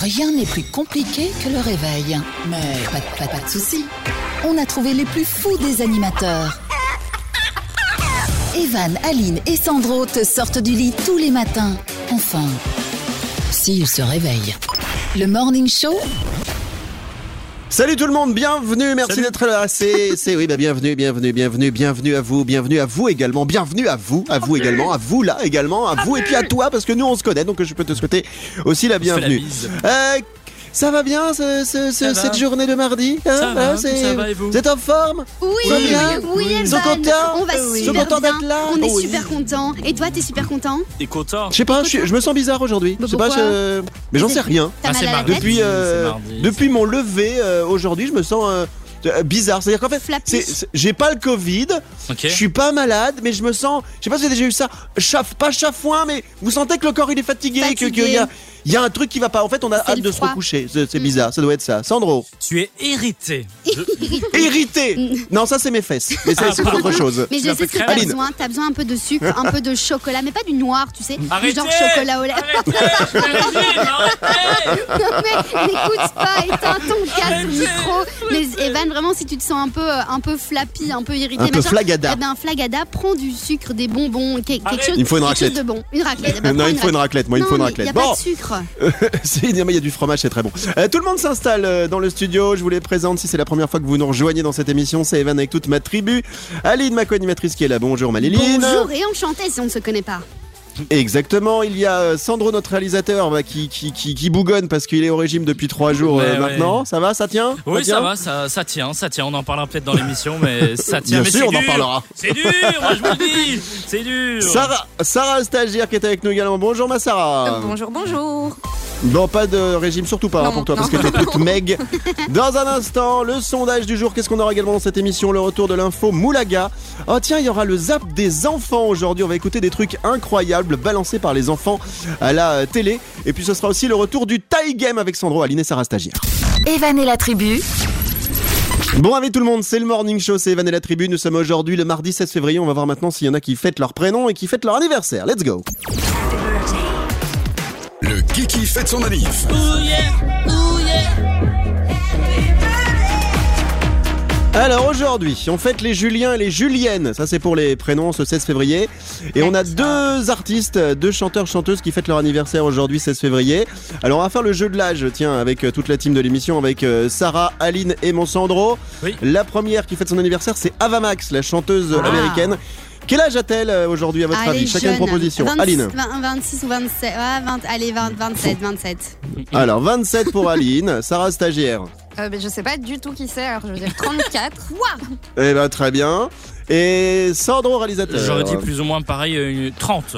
Rien n'est plus compliqué que le réveil. Mais pas, de- pas, pas de soucis. On a trouvé les plus fous des animateurs. Evan, Aline et Sandro te sortent du lit tous les matins. Enfin, s'ils se réveillent. Le Morning Show, Salut tout le monde, bienvenue, merci d'être là. C'est, c'est, oui, bah, bienvenue, bienvenue, bienvenue, bienvenue à vous, bienvenue à vous également, bienvenue à vous, à vous également, à vous là également, à vous et puis à toi parce que nous on se connaît donc je peux te souhaiter aussi la bienvenue. Euh, ça va bien ce- ce- ce- Ça va. cette journée de mardi hein, Ça va, c'est- ça va, et vous êtes en forme Oui, bien oui, Ils Evan. sont contents On va super bien. d'être là On est Oui. super contents. Et toi, t'es super content T'es content Je sais pas, je, me sens bizarre aujourd'hui. Bah, Je sais pas, je- mais j'en sais rien. Ah, mal c'est mardi. tête Depuis, euh, C'est mardi. depuis mon lever euh, aujourd'hui, je me sens euh, euh, bizarre. C'est-à-dire qu'en fait, j'ai pas le Covid, Ok. je suis pas malade, mais je me sens. Je sais pas si vous avez déjà eu ça. Chaf, pas chafouin, mais vous sentez que le corps il est fatigué, que- Fatigué. qu'il y a, il y a un truc qui va pas. En fait, on a hâte de se froid. recoucher. C'est c'est bizarre, ça doit être ça. Sandro, Tu es irrité. irrité. non, ça c'est mes fesses. Mais ça, Ah, c'est autre chose. Mais je sais ce que t'as besoin. T'as besoin un peu de sucre, un peu de chocolat, mais pas du noir, tu sais. Du Arrêtez genre chocolat au lait. Je Non, mais n'écoute pas, éteins ton casque micro. Mais Evan, vraiment, si tu te sens un peu, euh, un peu flappy, un peu irrité, Un peu flagada. eh ben, flagada, prends du sucre, des bonbons, que- quelque Arrête. chose, Il faut une quelque chose raclette. de bon. Une raclette. ben, non, il faut une raclette. Moi, il me faut une raclette. Y a Bon, pas de sucre. Il y a du fromage, c'est très bon. Euh, tout le monde s'installe euh, dans le studio. Je vous les présente. Si c'est la première fois que vous nous rejoignez dans cette émission, c'est Evan avec toute ma tribu. Aline, ma co-animatrice qui est là. Bonjour, ma Liline. Bonjour et enchanté si on ne se connaît pas. Exactement. Il y a euh, Sandro, notre réalisateur, bah, qui, qui, qui, qui bougonne parce qu'il est au régime depuis trois jours Ouais, euh, ouais. maintenant. Ça va, ça tient Oui, tient ça va, ça, ça tient, ça tient. On en parlera peut-être dans l'émission, mais ça tient. Bien mais sûr, c'est on en dur. parlera. C'est dur, moi je vous le dis. C'est dur. Sarah, Sarah stagiaire qui est avec nous également. Bonjour ma Sarah. Bonjour, bonjour. Bon, pas de régime, surtout pas hein, Non, pour toi, non. parce que t'es toute meg. Dans un instant, le sondage du jour. Qu'est-ce qu'on aura également dans cette émission? Le retour de l'info Moulaga. Oh tiens, il y aura le zap des enfants aujourd'hui. On va écouter des trucs incroyables balancés par les enfants à la télé. Et puis ce sera aussi le retour du tie game avec Sandro, Aline et Sarah stagiaire. Evan et la tribu, Bon avis tout le monde, c'est le Morning Show, c'est Evan et la Tribu. Nous sommes aujourd'hui le mardi 16 février. On va voir maintenant s'il y en a qui fêtent leur prénom et qui fêtent leur anniversaire. Let's go Le Kiki fête son manif. Alors aujourd'hui, on fête les Juliens et les Juliennes. Ça c'est pour les prénoms ce 16 février. Et on a deux artistes, deux chanteurs, chanteuses qui fêtent leur anniversaire aujourd'hui 16 février. Alors on va faire le jeu de l'âge, tiens, avec euh, toute la team de l'émission, avec euh, Sarah, Aline et mon Sandro. Oui. La première qui fête son anniversaire, c'est Avamax, la chanteuse Ah. américaine. Quel âge a-t-elle euh, aujourd'hui à votre avis? Chacun une proposition. 26, Aline. 20, 26 ou 27. Ouais, 20, allez, 20, 27, 27. Alors 27 pour Aline, Sarah stagiaire. Euh, ben, je sais pas du tout qui c'est, alors je veux dire 34. Eh ben très bien. Et Sandro réalisateur. J'aurais dit plus ou moins pareil, euh, 30.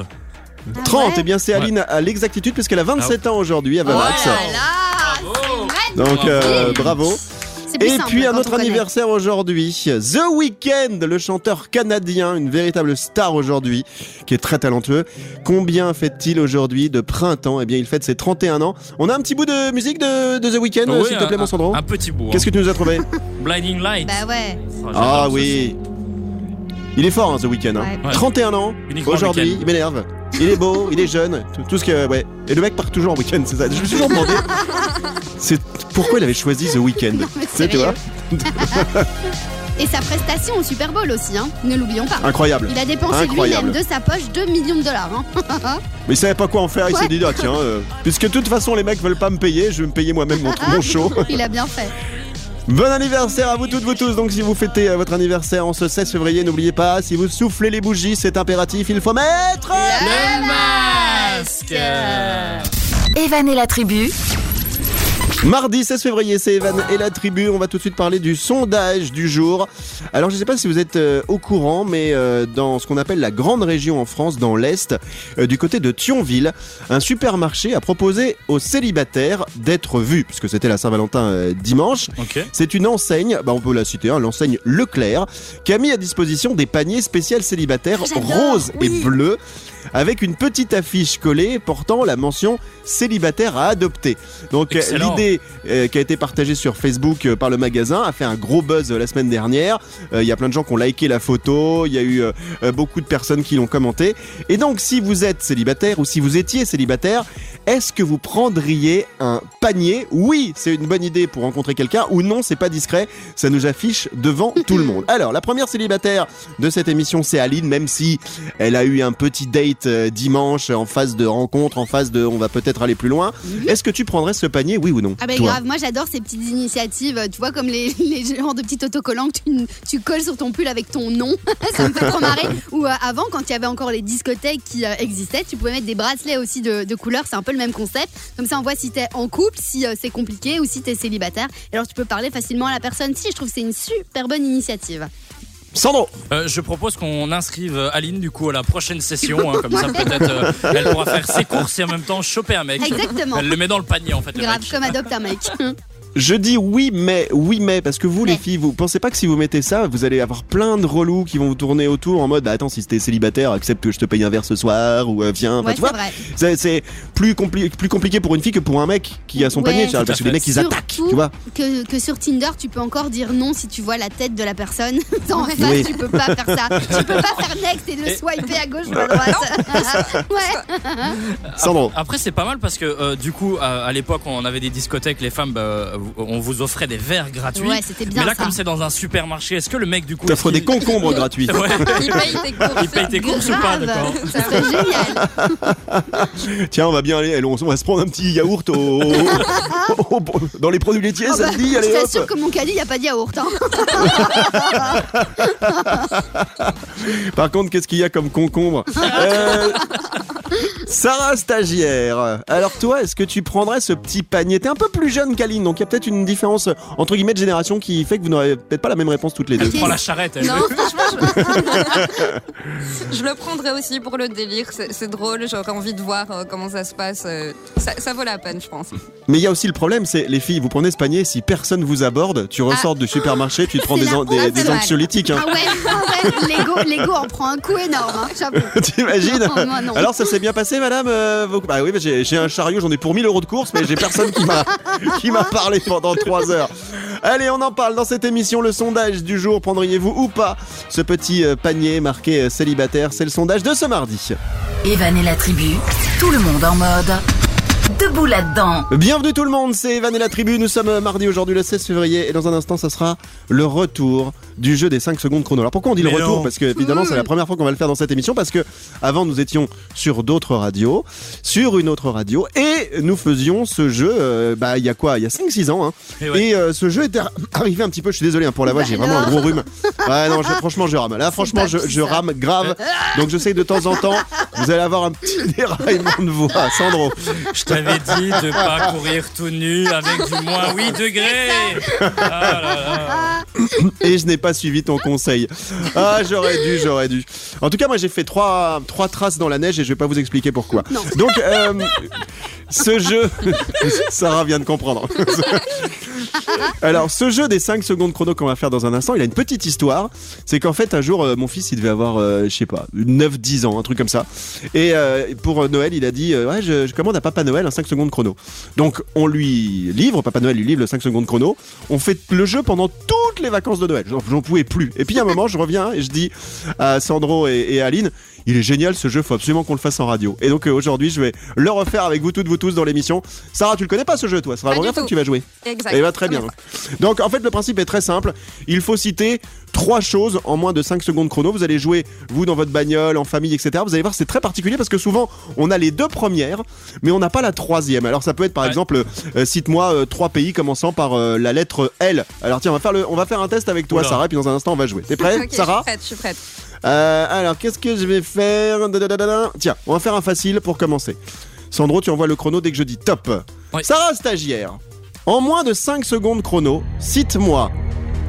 30, ouais eh bien c'est Aline à l'exactitude puisqu'elle a 27 ans aujourd'hui, Avamax. Oh là là, Donc euh, bravo. Et simple puis un quand autre anniversaire aujourd'hui, The Weeknd, le chanteur canadien, une véritable star aujourd'hui, qui est très talentueux. Combien fête-t-il aujourd'hui de printemps? Eh bien il fête ses 31 ans. On a un petit bout de musique de, de The Weeknd, Oui, s'il te un- plaît mon Sandro? Un petit bout. Qu'est-ce que tu nous as trouvé? Hein. Blinding Light. Bah ouais. Oh, Ah oui Il est fort hein, The Weeknd. hein. Ouais. Ouais. 31 ans, aujourd'hui, week-end. il m'énerve. Il est beau, il est jeune, tout, tout ce que... Ouais. Et le mec part toujours en week-end, c'est ça. Je me suis toujours demandé... C'est pourquoi il avait choisi The Weeknd. tu vois Et sa prestation au Super Bowl aussi, hein. ne l'oublions pas. Incroyable. Il a dépensé lui-même de sa poche 2 millions de dollars. Hein. Mais il savait pas quoi en faire, il s'est dit, ah tiens, euh, puisque de toute façon les mecs veulent pas me payer, je vais me payer moi-même mon, mon show. Il a bien fait. Bon anniversaire à vous toutes, vous tous. Donc si vous fêtez euh, votre anniversaire en ce 16 février, n'oubliez pas, si vous soufflez les bougies, c'est impératif, il faut mettre... Le masque. Evan et la tribu, Mardi 16 février, c'est Evan et la tribu. On va tout de suite parler du sondage du jour. Alors, je ne sais pas si vous êtes euh, au courant, mais euh, dans ce qu'on appelle la grande région en France, dans l'Est, euh, du côté de Thionville, un supermarché a proposé aux célibataires d'être vus, puisque c'était la Saint-Valentin euh, dimanche. C'est une enseigne, bah on peut la citer, hein, l'enseigne Leclerc, qui a mis à disposition des paniers spéciaux célibataires roses oui. et bleus, avec une petite affiche collée portant la mention célibataire à adopter. Donc euh, l'idée euh, qui a été partagée sur Facebook euh, par le magasin a fait un gros buzz euh, la semaine dernière. Il y a plein de gens qui ont liké la photo, il y a eu beaucoup de personnes qui l'ont commenté. Et donc si vous êtes célibataire ou si vous étiez célibataire, Est-ce que vous prendriez un panier Oui, c'est une bonne idée pour rencontrer quelqu'un, ou non, c'est pas discret, ça nous affiche devant tout le monde. Alors, la première célibataire de cette émission, c'est Aline, même si elle a eu un petit date euh, dimanche en phase de rencontre, en phase de on va peut-être aller plus loin. Est-ce que tu prendrais ce panier, oui ou non Ah bah Toi grave, moi j'adore ces petites initiatives, tu vois comme les, les genres de petits autocollants que tu, tu colles sur ton pull avec ton nom, ça me fait trop marrer. Ou euh, avant quand il y avait encore les discothèques qui euh, existaient, tu pouvais mettre des bracelets aussi de, de couleurs, c'est un peu le même concept. Comme ça on voit si t'es en couple, si euh, c'est compliqué ou si t'es célibataire. Et alors tu peux parler facilement à la personne. Si, je trouve que c'est une super bonne initiative. Sandro Euh, je propose qu'on inscrive euh, Aline du coup à la prochaine session, hein, comme ça peut-être euh, elle pourra faire ses courses et en même temps choper un mec. Exactement. Elle le met dans le panier en fait. Le Grave, mec. comme adopte un mec. Je dis oui mais, oui mais, parce que vous les filles, vous pensez pas que si vous mettez ça, vous allez avoir plein de relous qui vont vous tourner autour en mode, bah attends, si t'es célibataire, accepte que je te paye un verre ce soir, ou euh, viens, enfin, Ouais, tu c'est vois. C'est- C'est plus, compli- plus compliqué pour une fille que pour un mec qui a son Ouais. panier, parce que fait. les mecs ils attaquent, tu vois. Que, que sur Tinder, tu peux encore dire non si tu vois la tête de la personne. en face, Oui. tu peux pas faire ça. Tu peux pas faire next et le Et- swiper à gauche ou à droite. ouais. Sandro. Après c'est pas mal parce que euh, du coup à, à l'époque on avait des discothèques, les femmes bah, on vous offrait des verres gratuits. Ouais, c'était bien Mais là ça. comme c'est dans un supermarché, est-ce que le mec du coup T'offres des concombres gratuits. Ouais, Il paye tes courses. il paye tes courses ou pas Grave. d'accord Ça serait génial. Tiens, on va bien aller, on va se prendre un petit yaourt au, au- au- dans les produits laitiers, Oh ça bah, te dit, je t'assure que mon caddie, il n'y a pas de yaourt. hein. Par contre, qu'est-ce qu'il y a comme concombre Euh, Sarah stagiaire. Alors toi, est-ce que tu prendrais ce petit panier? T'es un peu plus jeune qu'Aline, donc il y a peut-être une différence entre guillemets de génération qui fait que vous n'aurez peut-être pas la même réponse toutes les deux. Ok. Prends la charrette. elle. Non, franchement, je... je le prendrais aussi pour le délire. C'est drôle, j'aurais envie de voir euh, comment ça se passe. euh, Ça, ça vaut la peine, je pense. Mais il y a aussi le problème, c'est les filles, vous prenez ce panier, si personne vous aborde, tu ressors du supermarché, tu te prends des, des, honte, des mal. anxiolytiques. hein. Ah ouais, ah ouais, l'ego, l'ego en prend un coup énorme, hein. T'imagines Oh. Alors ça s'est bien passé, madame euh, vos- Bah oui, j'ai un chariot, j'en ai pour 1000 euros de course, mais j'ai personne qui m'a qui m'a parlé pendant 3 heures. Allez, on en parle dans cette émission. Le sondage du jour, prendriez-vous ou pas ce petit euh, panier marqué euh, célibataire C'est le sondage de ce mardi. Evan et la tribu, tout le monde en mode. Debout là-dedans. Bienvenue tout le monde, c'est Evan et la tribu. Nous sommes mardi aujourd'hui, le 16 février, et dans un instant, ça sera le retour du jeu des 5 secondes chrono. Alors pourquoi on dit le retour non. Parce que évidemment, c'est la première fois qu'on va le faire dans cette émission, parce que avant nous étions sur d'autres radios, sur une autre radio, et nous faisions ce jeu. euh, bah il y a quoi? Il y a 5-6 ans. Hein. Et ouais. Et euh, ce jeu était arrivé un petit peu. Je suis désolé hein, pour la voix, Bah j'ai vraiment un gros rhume. Ouais non, je- franchement je rame. Là franchement je, rame grave. Donc je sais que de temps en temps, vous allez avoir un petit déraillement de voix, Sandro. Je t'avais dit de pas courir tout nu avec du moins 8 degrés. Ah là là. et je n'ai pas suivi ton conseil. Ah, j'aurais dû, j'aurais dû. En tout cas, moi, j'ai fait trois, trois traces dans la neige et je vais pas vous expliquer pourquoi. Non. Donc, euh, ce jeu, Sarah vient de comprendre. Alors, ce jeu des 5 secondes chrono qu'on va faire dans un instant, il a une petite histoire. C'est qu'en fait, un jour, euh, mon fils, il devait avoir, euh, je sais pas, 9-10 ans, un truc comme ça. Et euh, pour Noël, il a dit, euh, ouais, je, je commande à Papa Noël un 5 secondes chrono. Donc, on lui livre, Papa Noël lui livre le 5 secondes chrono. On fait le jeu pendant les vacances de Noël. J'en- pouvais plus. Et puis, à un moment, je reviens et je dis à Sandro et, et à Aline, il est génial ce jeu, faut absolument qu'on le fasse en radio. Et donc, euh, aujourd'hui, je vais le refaire avec vous toutes, vous tous dans l'émission. Sarah, tu le connais pas ce jeu, toi? C'est fois tout. que tu vas jouer. Exact. Eh ben, très bien. Donc en fait le principe est très simple. Il faut citer trois choses en moins de 5 secondes chrono. Vous allez jouer vous dans votre bagnole, en famille, etc. Vous allez voir c'est très particulier parce que souvent on a les deux premières, mais on n'a pas la troisième. Alors ça peut être par Ouais. exemple euh, cite-moi euh, trois pays commençant par la lettre L. Alors tiens on va faire le, on va faire un test avec toi Oula. Sarah puis dans un instant on va jouer. T'es prêt Ok, Sarah Je suis prête, je suis prête. Euh, Alors qu'est-ce que je vais faire Dadadadada. Tiens on va faire un facile pour commencer. Sandro tu envoies le chrono dès que je dis top. Oui. Sarah stagiaire. En moins de 5 secondes chrono, cite-moi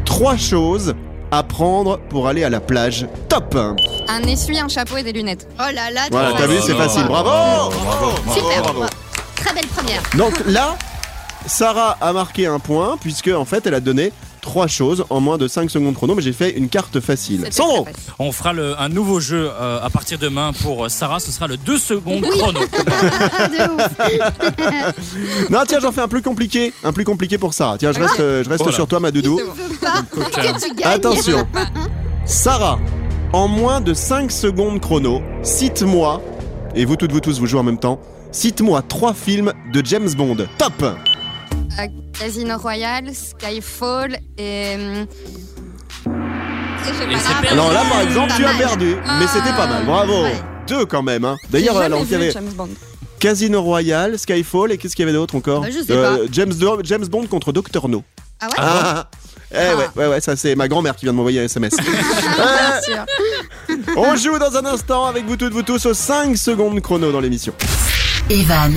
trois choses à prendre pour aller à la plage. Top Un essuie, un chapeau et des lunettes. Oh là là, Voilà, t'as vu, facile. c'est facile. Bravo Super, bravo. très belle première. Donc là, Sarah a marqué un point, puisque en fait, elle a donné trois choses en moins de 5 secondes chrono, mais j'ai fait une carte facile. Sandro. On fera le- un nouveau jeu euh, à partir de demain pour euh, Sarah. Ce sera le 2 secondes chrono. Non, tiens, j'en fais un plus compliqué. Un plus compliqué pour Sarah. Tiens, je reste, euh, je reste sur toi, ma doudou. Je veux pas que tu gagnes. Attention. Sarah, en moins de 5 secondes chrono, cite-moi, et vous toutes, vous tous, vous jouez en même temps, Cite-moi trois films de James Bond. Top Euh, Casino Royale, Skyfall et. hum, et c'est perdu. Alors là, par exemple, tu as perdu, mais c'était pas mal. Bravo Ouais. Deux quand même. Hein. D'ailleurs, alors, il y avait James Bond. Casino Royale, Skyfall, et qu'est-ce qu'il y avait d'autre encore Bah, je sais James, Do- James Bond contre Dr. No. Ah ouais Ah, eh ouais, ouais, ouais, ça c'est ma grand-mère qui vient de m'envoyer un SMS. Bien sûr. On joue dans un instant avec vous toutes, vous tous, aux 5 secondes chrono dans l'émission. Evan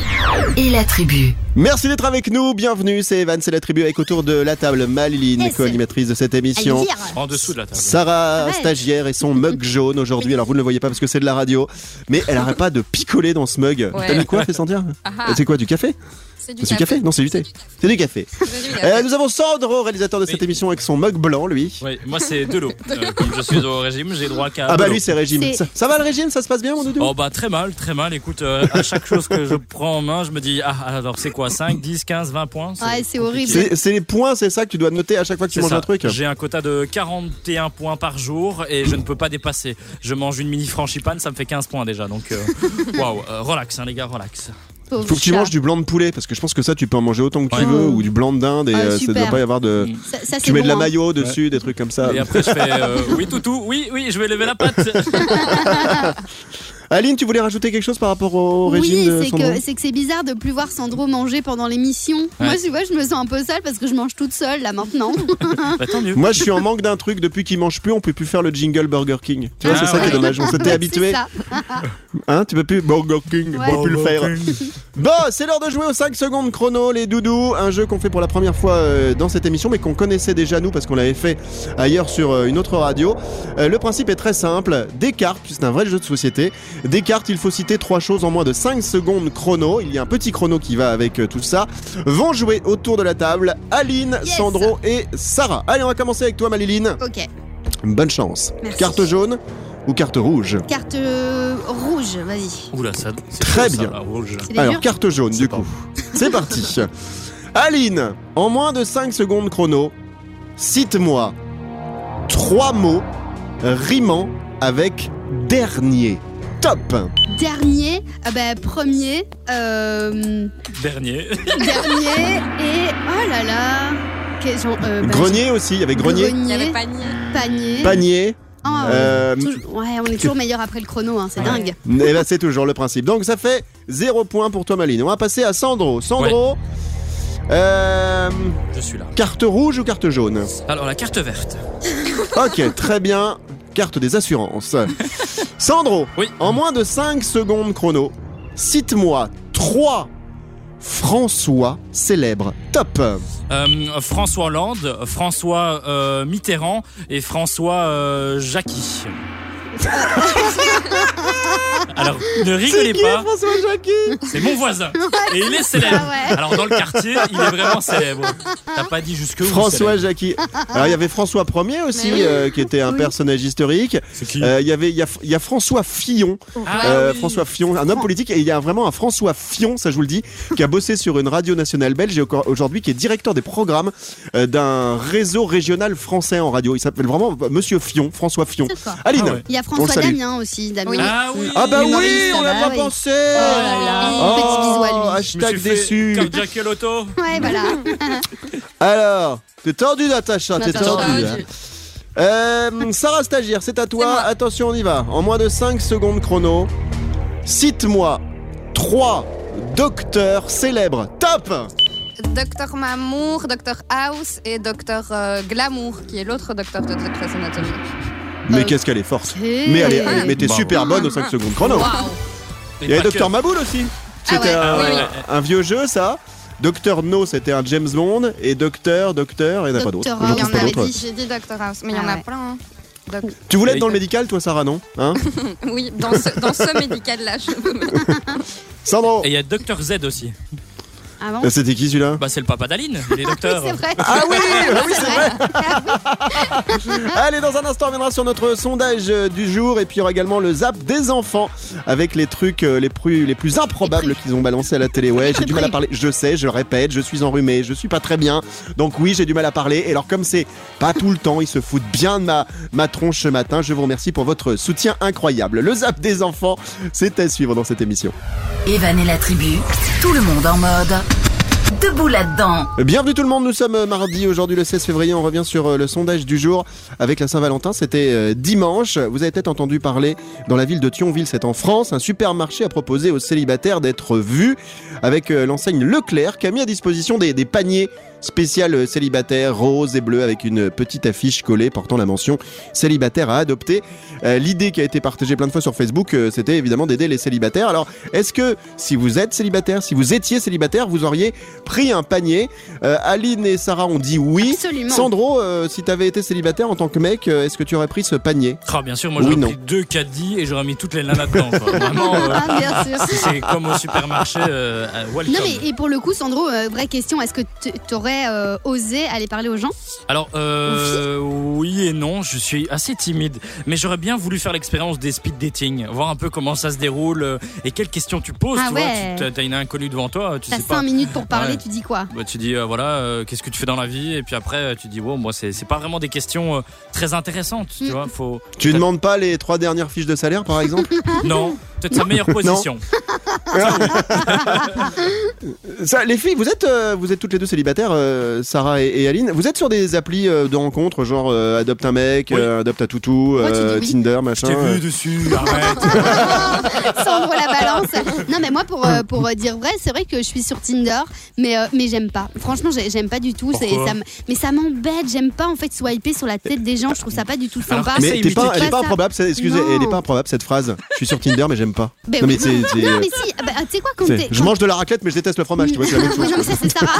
et la tribu. Merci d'être avec nous, bienvenue, c'est Evan, c'est la tribu avec autour de la table Maline, co-animatrice de cette émission. En dessous de la table. Sarah, Ouais. stagiaire, et son mug jaune aujourd'hui. Alors vous ne le voyez pas parce que c'est de la radio, mais elle arrête pas de picoler dans ce mug. Ouais. T'as mis quoi, fait sentir Ah ah, C'est quoi, du café? C'est du C'est du café Non, c'est du thé. C'est du café. C'est Euh, nous avons Sandro, réalisateur de cette Oui. émission, avec son mug blanc, lui. Oui, moi c'est de l'eau. Euh, comme je suis au régime, j'ai droit qu'à. Ah de bah l'eau. lui, c'est régime. C'est- Ça, ça va le régime? Ça se passe bien, mon doudou? Oh bah très mal, très mal. Écoute, euh, à chaque chose que je prends en main, je me dis ah alors c'est quoi? 5, 10, 15, 20 points? Ouais, c'est horrible. C'est c'est les points, c'est ça que tu dois noter à chaque fois que tu C'est manges ça. un truc? J'ai un quota de 41 points par jour et je ne peux pas dépasser. Je mange une mini frangipane, ça me fait 15 points déjà. Donc euh, waouh, euh, relax hein, les gars, relax. Pauvre Faut que tu chat. manges du blanc de poulet parce que je pense que ça tu peux en manger autant que tu Ouais. veux ou du blanc de dinde et Ah, euh, ça super. doit pas y avoir de. Ça, ça, Tu mets de la hein. maillot dessus, des trucs comme ça. Et après je fais euh, oui toutou, oui oui, je vais lever la patte. Aline, tu voulais rajouter quelque chose par rapport au régime Oui, de c'est Sandro que c'est que c'est bizarre de plus voir Sandro manger pendant l'émission. Moi, tu vois, je me sens un peu sale parce que je mange toute seule là maintenant. bah, tant mieux. Moi, je suis en manque d'un truc depuis qu'il mange plus. On peut plus faire le jingle Burger King. Tu vois, Ah c'est ça qui est dommage. On s'était habitué. ça. Hein, tu peux plus Burger King. Ouais. On peut plus le faire. Bon, c'est l'heure de jouer aux 5 secondes chrono, les doudous. Un jeu qu'on fait pour la première fois euh, dans cette émission, mais qu'on connaissait déjà nous parce qu'on l'avait fait ailleurs sur euh, une autre radio. Euh, le principe est très simple. Des cartes, c'est un vrai jeu de société. Des cartes, il faut citer trois choses en moins de 5 secondes chrono. Il y a un petit chrono qui va avec euh, tout ça. Vont jouer autour de la table Aline, Yes. Sandro et Sarah. Allez, on va commencer avec toi, Maliline. Ok. Bonne chance. Merci. Carte jaune ou carte rouge Carte euh, rouge, vas-y. Oula ça. Très bien. la rouge. C'est les Alors, carte jaune, du pas coup. C'est parti. Aline, en moins de 5 secondes chrono, cite-moi trois mots rimant avec dernier. Top Dernier, ah bah, premier, euh, Dernier. dernier et oh là là. Genre, euh, bah, Grenier aussi, il y avait grenier, Il y avait grenier, panier. panier. panier. Ouais. Euh, Toujours- ouais, on est toujours meilleur après le chrono, hein, c'est Ouais. dingue. Et ben c'est toujours le principe. Donc ça fait 0 point pour toi Maline. On va passer à Sandro. Sandro, euh, Je suis là. carte rouge ou carte jaune Alors la carte verte. Ok, très bien. Carte des assurances. Sandro, Oui. en moins de 5 secondes chrono, cite-moi 3 François célèbres. Top Euh, François Hollande, François euh, Mitterrand et François euh, Jackie. Alors, ne rigolez qui pas, François c'est mon voisin. Et il est célèbre. Ah ouais. Alors, dans le quartier, il est vraiment célèbre. T'as pas dit jusque où François Jackie. Alors il y avait François Ier aussi, oui. euh, qui était un Oui. personnage historique. C'est qui Euh, Il y avait, il y a, il y a François Fillon, Ah Euh, oui. François Fillon, un homme politique, et il y a vraiment un François Fillon, ça je vous le dis, qui a bossé sur une radio nationale belge et au- aujourd'hui qui est directeur des programmes d'un réseau régional français en radio. Il s'appelle vraiment Monsieur Fillon, François Fillon. Aline. Ah ouais. Il y a François. Damien aussi, Damien. Oui. Ah oui. Ah bah Humoriste, oui, on n'a bah pas pensé. Oh là là, petit bisou à lui. Hashtag déçu. cardiaque l'auto. Ouais, voilà. Alors, t'es tendu Natacha, t'es tendu. hein. Euh, Sarah Stagiaire, c'est à toi. Attention, on y va. En moins de 5 secondes chrono, cite-moi 3 docteurs célèbres. Top Docteur Mamour, Docteur House et Docteur euh, Glamour, qui est l'autre docteur de Grey's Anatomy. Mais qu'est-ce qu'elle est forte. Hey. Mais elle est, elle- mais t'es Bravo. super bonne aux 5 secondes chrono. Waouh Il y avait Docteur Maboul aussi. C'était ouais, un, oui, oui. un vieux jeu, ça. Docteur No, c'était un James Bond. Et Docteur, Docteur, il n'y en a pas d'autres. Docteur J'en Il y trouve en pas avait d'autres. dit, j'ai dit Docteur House, mais il y en Ah a ouais. plein. hein. Doc- Tu voulais être dans le médical, toi, Sarah, non Hein? Oui, dans ce, dans ce médical-là, je veux. Sandro Et il y a Docteur Z aussi. Euh, C'était qui celui-là Bah c'est le papa d'Aline, il est docteur. C'est vrai. Ah oui, ah oui, c'est vrai. Allez, dans un instant, on reviendra sur notre sondage euh, du jour et puis il y aura également le zap des enfants avec les trucs euh, les plus, les plus improbables qu'ils ont balancés à la télé. Ouais, j'ai du mal à parler. Je sais, je répète, je suis enrhumé, je suis pas très bien. Donc oui, j'ai du mal à parler. Et alors comme c'est pas tout le temps, ils se foutent bien de ma, ma tronche ce matin. Je vous remercie pour votre soutien incroyable. Le zap des enfants, c'est à suivre dans cette émission. Evan et la tribu, tout le monde en mode. Debout là-dedans. Bienvenue tout le monde, nous sommes mardi, aujourd'hui le 16 février, on revient sur euh, le sondage du jour avec la Saint-Valentin, c'était euh, dimanche, vous avez peut-être entendu parler dans la ville de Thionville, c'est en France, un supermarché a proposé aux célibataires d'être vus avec euh, l'enseigne Leclerc qui a mis à disposition des, des paniers spécial célibataire rose et bleu avec une petite affiche collée portant la mention célibataire à adopter. Euh, L'idée qui a été partagée plein de fois sur Facebook, euh, c'était évidemment d'aider les célibataires. Alors, est-ce que si vous êtes célibataire, si vous étiez célibataire, vous auriez pris un panier Euh, Aline et Sarah ont dit oui. Absolument. Sandro, euh, si tu avais été célibataire en tant que mec, euh, est-ce que tu aurais pris ce panier? Ah bien sûr, moi j'aurais pris deux caddies et j'aurais mis toutes les nanas dedans. quoi. Vraiment, euh, Ah, bien sûr. c'est comme au supermarché. Non mais et pour le coup Sandro, euh, vraie question, est-ce que tu aurais osé aller parler aux gens Alors, euh, oui et non, je suis assez timide, mais j'aurais bien voulu faire l'expérience des speed dating, voir un peu comment ça se déroule euh, et quelles questions tu poses. Ah tu ouais. vois, tu as une inconnue devant toi, tu T'as sais 5 pas. minutes pour parler, Ouais. tu dis quoi Bah, tu dis euh, voilà, euh, qu'est-ce que tu fais dans la vie et puis après euh, tu dis wow, moi c'est c'est pas vraiment des questions euh, très intéressantes, tu Mm. vois. Faut Tu demandes pas les trois dernières fiches de salaire par exemple? Non, peut-être sa meilleure position. Ça, les filles, vous êtes, euh, vous êtes toutes les deux célibataires, euh, Sarah et, et Aline. Vous êtes sur des applis euh, de rencontres, genre euh, adopte un mec, Oui. euh, adopte un toutou, Ouais, oui. Tinder, Je machin. t'ai euh. vu dessus, arrête. La balance. Non mais moi pour euh, pour euh, dire vrai, c'est vrai que je suis sur Tinder, mais euh, mais j'aime pas. Franchement, j'ai- j'aime pas du tout. Ça mais ça m'embête. J'aime pas en fait swiper sur la tête des gens. Je trouve ça pas du tout Alors, sympa. Mais c'est t'es pas, elle est pas improbable, c'est- excusez, Non. elle est pas improbable cette phrase. Je suis sur Tinder, mais j'aime pas. Ben non mais oui. c'est, c'est, Non mais si, ah bah, tu sais quoi quand je mange de la raclette, mais je déteste le fromage. Tu vois, c'est la même chose. Oui, non, mais ça c'est Sarah.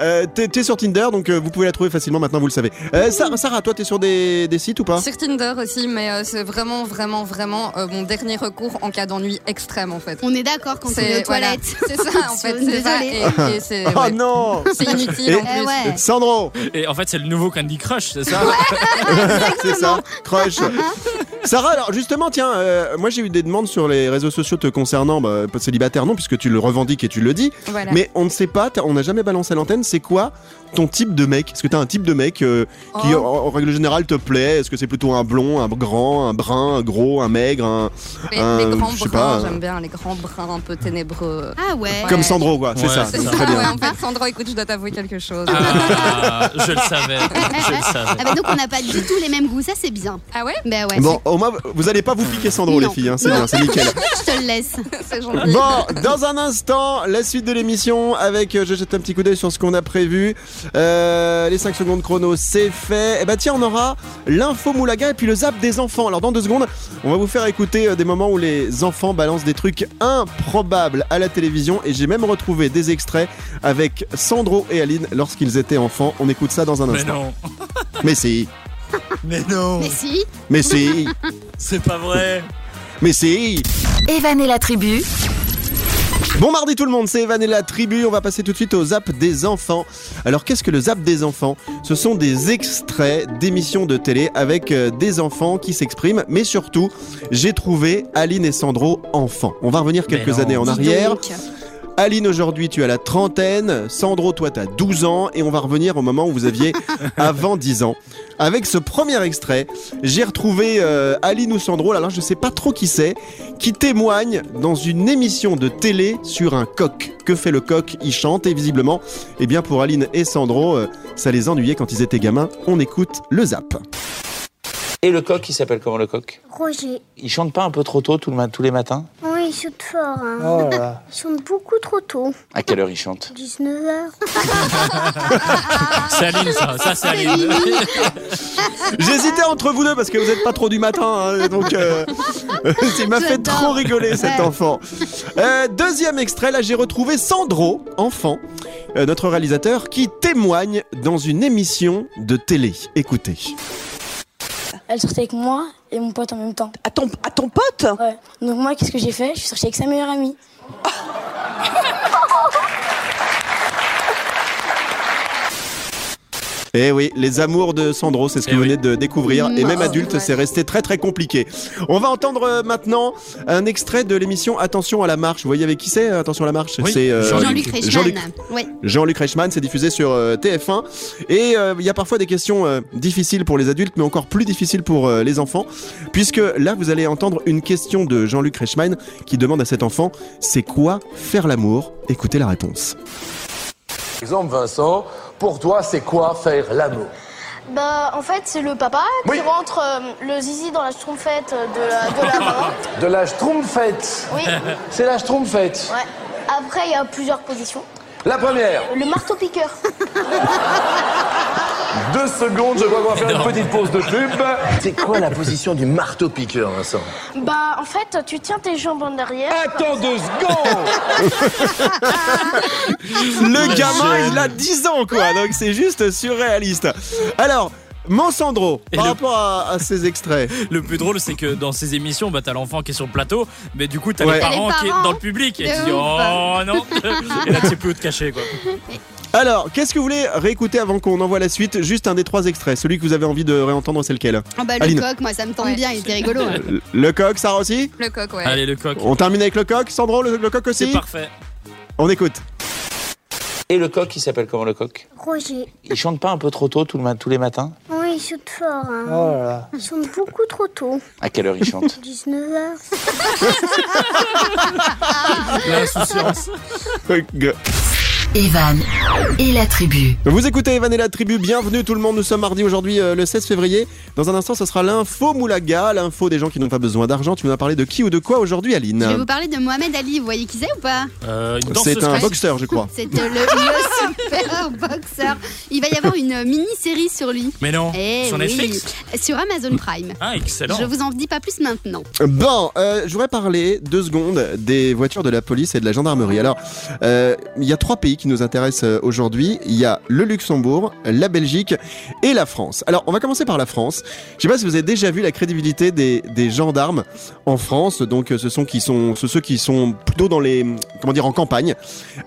Euh, t'es, t'es sur Tinder, donc euh, vous pouvez la trouver facilement. Maintenant, vous le savez. Euh, Sarah, Sarah, toi, t'es sur des, des sites ou pas? Sur Tinder aussi, mais euh, c'est vraiment, vraiment, vraiment euh, mon dernier recours en cas d'ennui extrême en fait. On est d'accord quand on C'est- est aux voilà. toilettes. C'est ça en fait, c'est ça. Désolée. Et, et c'est Oh ouais. non C'est inutile Et- en plus. Eh ouais. Sandro, Et en fait, c'est le nouveau Candy Crush, c'est ça? C'est ça, crush. Sarah, alors justement, tiens, euh, moi j'ai eu des demandes sur les réseaux sociaux te concernant, bah, célibataire non, puisque tu le revendiques et tu le dis, Voilà. mais on ne sait pas, t'as- on n'a jamais balancé à l'antenne, c'est quoi ton type de mec? Est-ce que t'as un type de mec euh, qui, Oh. en, en règle générale, te plaît? Est-ce que c'est plutôt un blond, un grand, un brun, un gros, un maigre, un... les, un- les grands je sais bruns, j'aime bien les grands bruns un peu ténébreux. Ah ouais. Comme Sandro, quoi, c'est Ouais, ça, c'est ça, ouais, en fait, Sandro, écoute, je dois t'avouer quelque chose. Ah, Je le savais, je le savais. Ah bah donc on n'a pas du tout les mêmes goûts, ça c'est bien. Ah ouais? Ben ouais. Bon, au moins, vous allez pas vous piquer Sandro, Non. les filles, hein, c'est Non. bien, c'est nickel. Je te le laisse. C'est gentil. Bon, dans un instant, la suite de l'émission avec, euh, je jette un petit coup d'œil sur ce qu'on a prévu. Euh, les 5 secondes chrono, c'est fait. Et bah tiens, on aura l'info moulaga et puis le zap des enfants. Alors dans deux secondes, on va vous faire écouter euh, des moments où les enfants balancent des trucs improbables à la télévision. Et j'ai même retrouvé des extraits avec Sandro et Aline lorsqu'ils étaient enfants. On écoute ça dans un Mais instant. non, Mais si, mais non, Mais si. mais si, c'est pas vrai. mais si. Evan et la tribu, Bon mardi tout le monde, c'est Evan et la tribu. On va passer tout de suite au zap des enfants. Alors qu'est-ce que le zap des enfants? Ce sont des extraits d'émissions de télé avec euh, des enfants qui s'expriment, mais surtout, j'ai trouvé Aline et Sandro enfants. On va revenir quelques non. années en arrière. donc. Aline aujourd'hui, tu as la trentaine. Sandro, toi, tu as 12 ans. Et on va revenir au moment où vous aviez avant 10 ans. Avec ce premier extrait, j'ai retrouvé euh, Aline ou Sandro, alors je sais pas trop qui c'est, qui témoigne dans une émission de télé sur un coq. Que fait le coq? Il chante et visiblement, eh bien pour Aline et Sandro, euh, ça les ennuyait quand ils étaient gamins. On écoute le zap. Et le coq, il s'appelle comment le coq Roger. Il chante pas un peu trop tôt tout le ma- tous les matins Oui, il chante fort. Hein. Oh là là. Il chante beaucoup trop tôt. À quelle heure il chante 19h. C'est Aline, ça, ça c'est Aline. J'hésitais entre vous deux parce que vous n'êtes pas trop du matin, hein, donc euh, il m'a fait trop rigoler cet Ouais. enfant. Euh, deuxième extrait, là j'ai retrouvé Sandro, enfant, euh, notre réalisateur, qui témoigne dans une émission de télé. Écoutez. Elle sortait avec moi et mon pote en même temps. À ton, à ton pote? Ouais. Donc moi, qu'est-ce que j'ai fait? Je suis sortie avec sa meilleure amie. Eh oui, les amours de Sandro, c'est ce que Eh vous venez de découvrir. Et même Oh, adulte, c'est resté très très compliqué. On va entendre euh, maintenant un extrait de l'émission Attention à la marche. Vous voyez avec qui c'est Attention à la marche? Oui, C'est euh, Jean-Luc. Reichmann. Jean-Luc. Reichmann, c'est diffusé sur euh, TF1. Et euh, il y a parfois des questions euh, difficiles pour les adultes, mais encore plus difficiles pour euh, les enfants. Puisque là, vous allez entendre une question de Jean-Luc Reichmann qui demande à cet enfant C'est quoi faire l'amour? Écoutez la réponse. Exemple, Vincent, pour toi, c'est quoi faire l'amour Bah, en fait, c'est le papa Oui. qui rentre euh, le zizi dans la schtroumpfette de la, de la maman. De la schtroumpfette. Oui. C'est la schtroumpfette. Ouais. Après, il y a plusieurs positions. La première, Le marteau-piqueur. deux secondes, je crois qu'on va faire une petite pause de pub. C'est quoi la position du marteau-piqueur, Vincent Bah, en fait, tu tiens tes jambes en arrière. Attends deux secondes Le gamin, il a 10 ans, quoi. Donc c'est juste surréaliste. Alors. Mon Sandro, Et par le- rapport à, à ces extraits, Le plus drôle, c'est que dans ces émissions, bah, t'as l'enfant qui est sur le plateau, mais du coup, t'as Ouais. les parents qui est dans le public et tu dis oh non. Et là, tu sais plus où te cacher quoi. Alors qu'est-ce que vous voulez réécouter avant qu'on envoie la suite? Juste un des trois extraits, celui que vous avez envie de réentendre, c'est lequel? Oh bah, le coq, moi, ça me tente Ouais. bien, il était rigolo. hein. Le- Le coq, Sarah aussi? Le coq, ouais. Allez, le coq. On termine avec le coq, Sandro, le, le coq C'est aussi parfait. On écoute. Et le coq, il s'appelle comment le coq? Roger. Il chante pas un peu trop tôt tout le ma- tous les matins? Oui, il saute fort. Hein. Oh Il chante beaucoup trop tôt. À quelle heure il chante? 19h. L'insouciance. Evan et la tribu. Vous écoutez Evan et la tribu, bienvenue tout le monde, nous sommes mardi aujourd'hui euh, le 16 février. Dans un instant, ce sera l'info Moulaga, l'info des gens qui n'ont pas besoin d'argent. Tu nous as parlé de qui ou de quoi aujourd'hui Aline Je vais vous parler de Mohamed Ali, vous voyez qui c'est ou pas Euh, C'est un boxeur, je crois. C'est euh, le, le super boxeur. Il va y avoir une mini-série sur lui. Mais non. Eh sur oui, Netflix. Sur Amazon Prime. Ah, excellent. Je vous en dis pas plus maintenant. Bon, euh, je voudrais parler deux secondes des voitures de la police et de la gendarmerie. Alors, euh, il y a trois pays qui nous intéressent euh, aujourd'hui. Il y a le Luxembourg, la Belgique et la France. Alors, on va commencer par la France. Je sais pas si vous avez déjà vu la crédibilité des, gendarmes en France. Donc, euh, ce sont ceux qui sont plutôt dans les comment dire en campagne.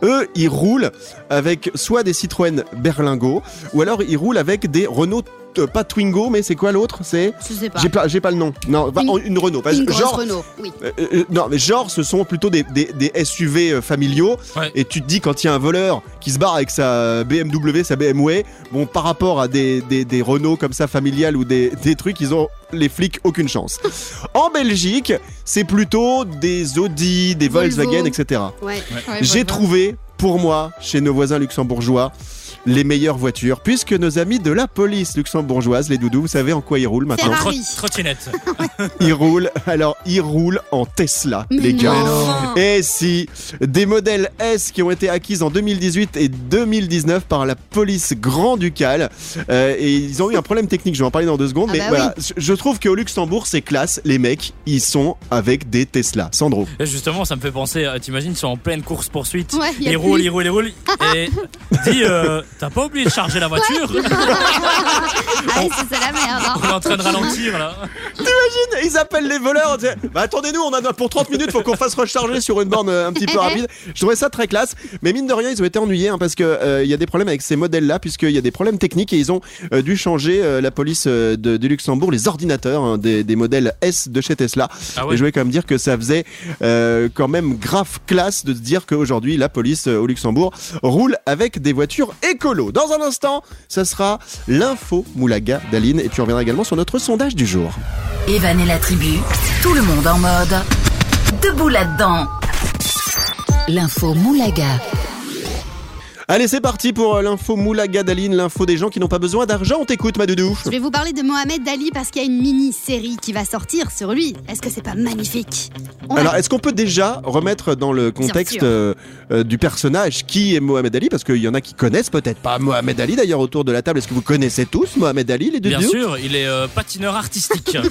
Eux, ils roulent avec soit des Citroën Berlingo ou alors ils roulent avec des Renault euh, pas Twingo, mais c'est quoi l'autre? C'est Je sais pas. j'ai pas, j'ai pas le nom. Non, bah, Une- une, Renault. Parce Une genre, Renault, oui. euh, euh, non, mais genre, ce sont plutôt des, des, des SUV familiaux. Ouais. Et tu te dis, quand il y a un voleur qui se barre avec sa BMW, sa BMW, bon, par rapport à des, des, des Renault comme ça familiales ou des, des trucs, ils ont les flics aucune chance. en Belgique, c'est plutôt des Audi, des Volvo. Volkswagen, etc. Ouais. Ouais, J'ai trouvé, pour moi, chez nos voisins luxembourgeois, les meilleures voitures, puisque nos amis de la police luxembourgeoise, les doudous, vous savez en quoi ils roulent maintenant Ferrari. Trot- Trottinette. Ils roulent, alors ils roulent en Tesla, Mais les gars. non. Et si des modèles S qui ont été acquises en 2018 et 2019 par la police grand-ducale, euh, et ils ont eu un problème technique, je vais en parler dans deux secondes, Ah mais bah voilà, je- je trouve qu'au Luxembourg c'est classe, les mecs, ils sont avec des Tesla. Sandro. Et justement, ça me fait penser, euh, t'imagines, ils sont en pleine course poursuite. Ouais, y a ils roulent, ils roulent, ils roulent. Et dis, euh, t'as pas oublié de charger la voiture Ah, c'est la merde. hein. On est en train de ralentir là. Ils appellent les voleurs, on dit, bah attendez-nous, on a pour 30 minutes, faut qu'on fasse recharger sur une borne euh, un petit peu rapide. Je trouvais ça très classe, mais mine de rien, ils ont été ennuyés hein, parce que euh, il y a des problèmes avec ces modèles-là, puisqu'il y a des problèmes techniques et ils ont euh, dû changer euh, la police euh, de, du Luxembourg, les ordinateurs hein, des, des modèles S de chez Tesla. Ah Et je voulais quand même dire que ça faisait euh, quand même grave classe de se dire qu'aujourd'hui la police euh, au Luxembourg roule avec des voitures écolo. Dans un instant, ça sera l'info Moulaga d'Aline et puis on reviendra également sur notre sondage du jour. Evan et la tribu, tout le monde en mode debout là-dedans. L'info Moulaga. Allez, c'est parti pour euh, l'info Moulaga d'Aline, l'info des gens qui n'ont pas besoin d'argent. On t'écoute, ma doudou. Je vais vous parler de Mohamed Ali parce qu'il y a une mini-série qui va sortir sur lui. Est-ce que c'est pas magnifique? On Alors, a- est-ce qu'on peut déjà remettre dans le contexte euh, euh, du personnage qui est Mohamed Ali Parce qu'il y en a qui connaissent peut-être pas Mohamed Ali d'ailleurs autour de la table. Est-ce que vous connaissez tous Mohamed Ali, les deux Bien sûr, il est euh, patineur artistique.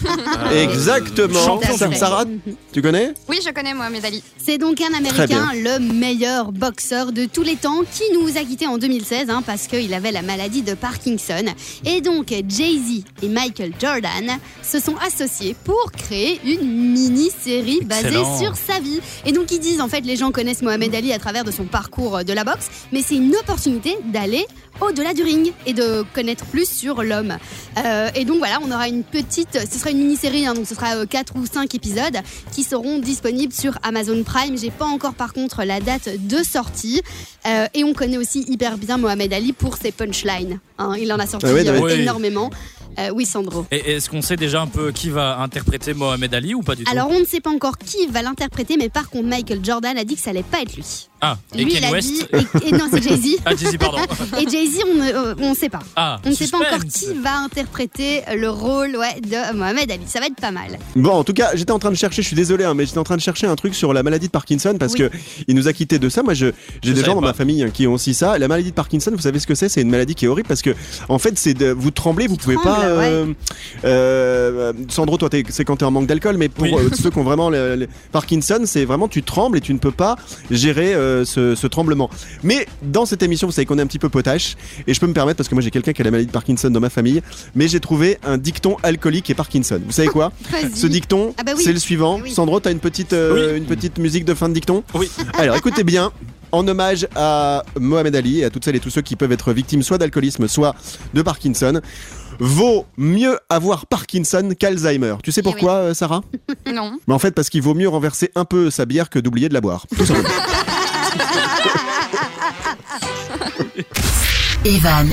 Euh, Exactement. Sarah, tu connais? Oui, je connais Mohamed Ali. C'est donc un Américain, le meilleur boxeur de tous les temps, qui nous nous a quittés en 2016 hein, parce qu'il avait la maladie de Parkinson. Et donc Jay-Z et Michael Jordan se sont associés pour créer une mini-série basée sur sa vie. Et donc ils disent en fait les gens connaissent Mohamed Ali à travers de son parcours de la boxe, mais c'est une opportunité d'aller au-delà du ring et de connaître plus sur l'homme. Euh, et donc voilà, on aura une petite, ce sera une mini-série, hein, donc ce sera 4 ou 5 épisodes qui seront disponibles sur Amazon Prime. J'ai pas encore par contre la date de sortie. Euh, et on connaît aussi hyper bien Mohamed Ali pour ses punchlines. hein. il en a sorti Ah euh, énormément. Euh, oui, Sandro. Et est-ce qu'on sait déjà un peu qui va interpréter Mohamed Ali ou pas du tout? Alors on ne sait pas encore qui va l'interpréter, mais par contre Michael Jordan a dit que ça allait pas être lui. Ah, et lui, Ken il a West dit. Et, et non, c'est Jay-Z. Ah, Jay-Z, pardon. Et Jay-Z, on ne euh, on ne sait pas. Ah, On ne sait pas encore qui va interpréter le rôle ouais, de Mohamed Ali. Ça va être pas mal. Bon, en tout cas, j'étais en train de chercher, je suis désolé, hein, mais j'étais en train de chercher un truc sur la maladie de Parkinson parce Oui. que il nous a quitté de ça. Moi, je- j'ai Je des gens dans pas. ma famille hein, qui ont aussi ça. La maladie de Parkinson, vous savez ce que c'est? C'est une maladie qui est horrible parce que, en fait, c'est de, vous tremblez, vous pouvez pas. euh, euh, Sandro, toi, t'es- c'est quand t'es en manque d'alcool, mais pour Oui. euh, ceux qui ont vraiment le, le Parkinson, c'est vraiment tu trembles et tu ne peux pas gérer euh, ce, ce tremblement. Mais dans cette émission, vous savez qu'on est un petit peu potache et je peux me permettre parce que moi j'ai quelqu'un qui a la maladie de Parkinson dans ma famille, mais j'ai trouvé un dicton alcoolique et Parkinson. Vous savez quoi. Ce dicton, Ah bah oui. c'est le suivant. Oui. Sandro, t'as une petite, euh, Oui. une petite musique de fin de dicton Oui. Alors écoutez bien. En hommage à Mohamed Ali et à toutes celles et tous ceux qui peuvent être victimes soit d'alcoolisme, soit de Parkinson, vaut mieux avoir Parkinson qu'Alzheimer. Tu sais Eh pourquoi, euh, Sarah? Non. Mais en fait, parce qu'il vaut mieux renverser un peu sa bière que d'oublier de la boire. Tout simplement. Evan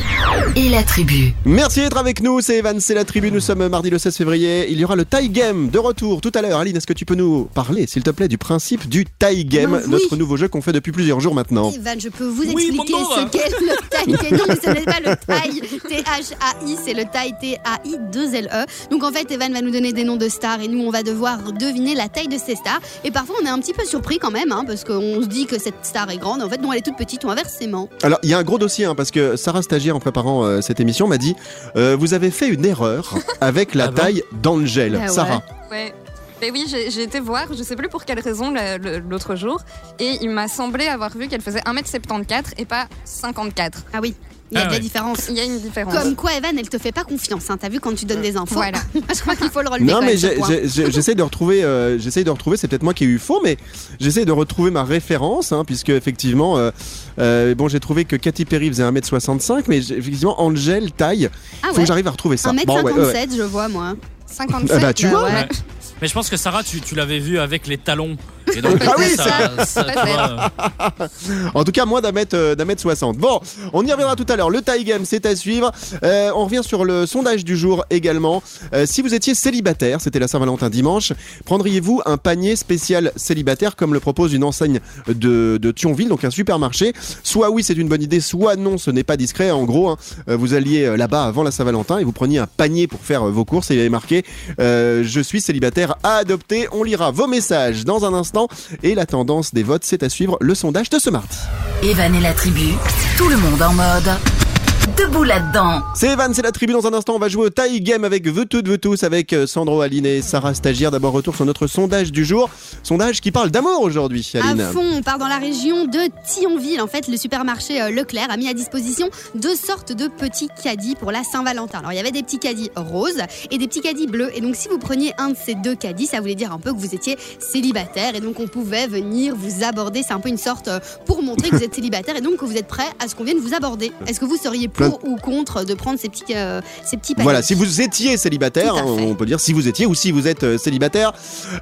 et la tribu. Merci d'être avec nous, c'est Evan, c'est la tribu, nous sommes mardi le 16 février, il y aura le tie game de retour tout à l'heure. Aline, est-ce que tu peux nous parler, s'il te plaît, du principe du tie game, Ben oui. notre nouveau jeu qu'on fait depuis plusieurs jours maintenant? Ivan, je peux vous expliquer ce qu'est le taille. Non, mais ce n'est pas le taille. T-H-A-I, c'est le taille T-A-I-2-L-E. E. Donc en fait, Evan va nous donner des noms de stars et nous, on va devoir deviner la taille de ces stars. Et parfois, on est un petit peu surpris quand même, hein, parce qu'on se dit que cette star est grande. En fait, non, elle est toute petite ou inversement. Alors, il y a un gros dossier, hein, parce que Sarah Stagiaire, en préparant euh, cette émission, m'a dit euh, Vous avez fait une erreur avec la Ah bon taille d'Angel. Ah ouais. Sarah. Ouais. Mais oui, j'ai j'ai été voir, je sais plus pour quelle raison le- le- l'autre jour, et il m'a semblé avoir vu qu'elle faisait 1m74 et pas 54. Ah oui, il y a Ah de la différence. Il y a une différence. Comme quoi, Evan, elle te fait pas confiance. Hein. T'as vu quand tu donnes des infos? Voilà. je crois qu'il faut le relever. Non mais j'essaie de retrouver, euh, j'essaie de retrouver. C'est peut-être moi qui ai eu faux, mais j'essaie de retrouver ma référence, hein, puisque effectivement, euh, euh, bon, j'ai trouvé que Katy Perry faisait 1m65, mais j'ai- effectivement, Angel taille. Ah Faut que j'arrive à retrouver ça. 1m57, Bon, ouais, ouais, ouais. je vois, moi. 57. Ah bah, tu vois. Mais je pense que Sarah, tu, tu l'avais vu avec les talons. Et donc, Ah oui, ça, ça, vois, euh, En tout cas, moins d'un mètre, euh, d'un mètre 60. Bon, on y reviendra tout à l'heure. Le tie game, c'est à suivre. Euh, on revient sur le sondage du jour également. Euh, si vous étiez célibataire, c'était la Saint-Valentin dimanche, prendriez-vous un panier spécial célibataire comme le propose une enseigne de, de Thionville, donc un supermarché? Soit oui, c'est une bonne idée, soit non, ce n'est pas discret. En gros, hein, vous alliez là-bas avant la Saint-Valentin et vous preniez un panier pour faire vos courses et il y avait marqué Je suis célibataire à adopter. On lira vos messages dans un instant et la tendance des votes, c'est à suivre le sondage de ce mardi. Debout là-dedans. C'est Evan, c'est la tribu. Dans un instant, on va jouer au tie game avec Veux tout, veux tous avec euh, Sandro, Aline et Sarah Stagiaire. D'abord, retour sur notre sondage du jour. Sondage qui parle d'amour aujourd'hui, Aline. À fond, on part dans la région de Thionville. En fait, le supermarché euh, Leclerc a mis à disposition deux sortes de petits caddies pour la Saint-Valentin. Alors, il y avait des petits caddies roses et des petits caddies bleus. Et donc, si vous preniez un de ces deux caddies, ça voulait dire un peu que vous étiez célibataire. Et donc, on pouvait venir vous aborder. C'est un peu une sorte euh, pour montrer que vous êtes célibataire et donc que vous êtes prêt à ce qu'on vienne vous aborder. Est-ce que vous seriez pour ou contre de prendre ces petits, euh, ces petits paniers Voilà, si vous étiez célibataire, hein, on peut dire si vous étiez ou si vous êtes euh, célibataire.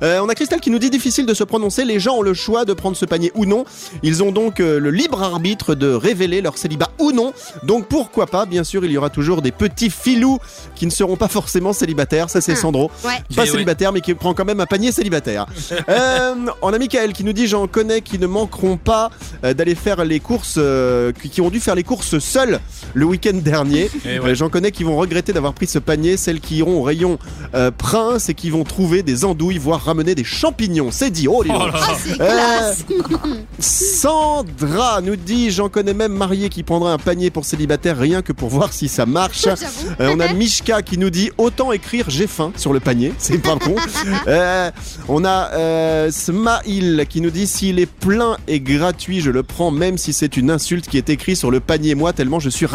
Euh, on a Christelle qui nous dit difficile de se prononcer. Les gens ont le choix de prendre ce panier ou non. Ils ont donc euh, le libre arbitre de révéler leur célibat ou non. Donc pourquoi pas Bien sûr, il y aura toujours des petits filous qui ne seront pas forcément célibataires. Ça, c'est Ah. Sandro. Ouais. Pas Eh célibataire, mais qui prend quand même un panier célibataire. euh, on a Michael qui nous dit J'en connais qui ne manqueront pas euh, d'aller faire les courses, euh, qui, qui ont dû faire les courses seuls le le week-end dernier. Eh ouais. Euh, J'en connais qui vont regretter d'avoir pris ce panier, celles qui iront au rayon euh, Prince et qui vont trouver des andouilles, voire ramener des champignons. C'est dit. Oh, donc. Oh là. Ah, Euh. Sandra nous dit J'en connais même marié qui prendra un panier pour célibataire rien que pour voir si ça marche. Euh, on a Mishka qui nous dit Autant écrire j'ai faim sur le panier, c'est pas con. Euh, on a euh, Smail qui nous dit S'il est plein et gratuit, je le prends même si c'est une insulte qui est écrite sur le panier, moi, tellement je suis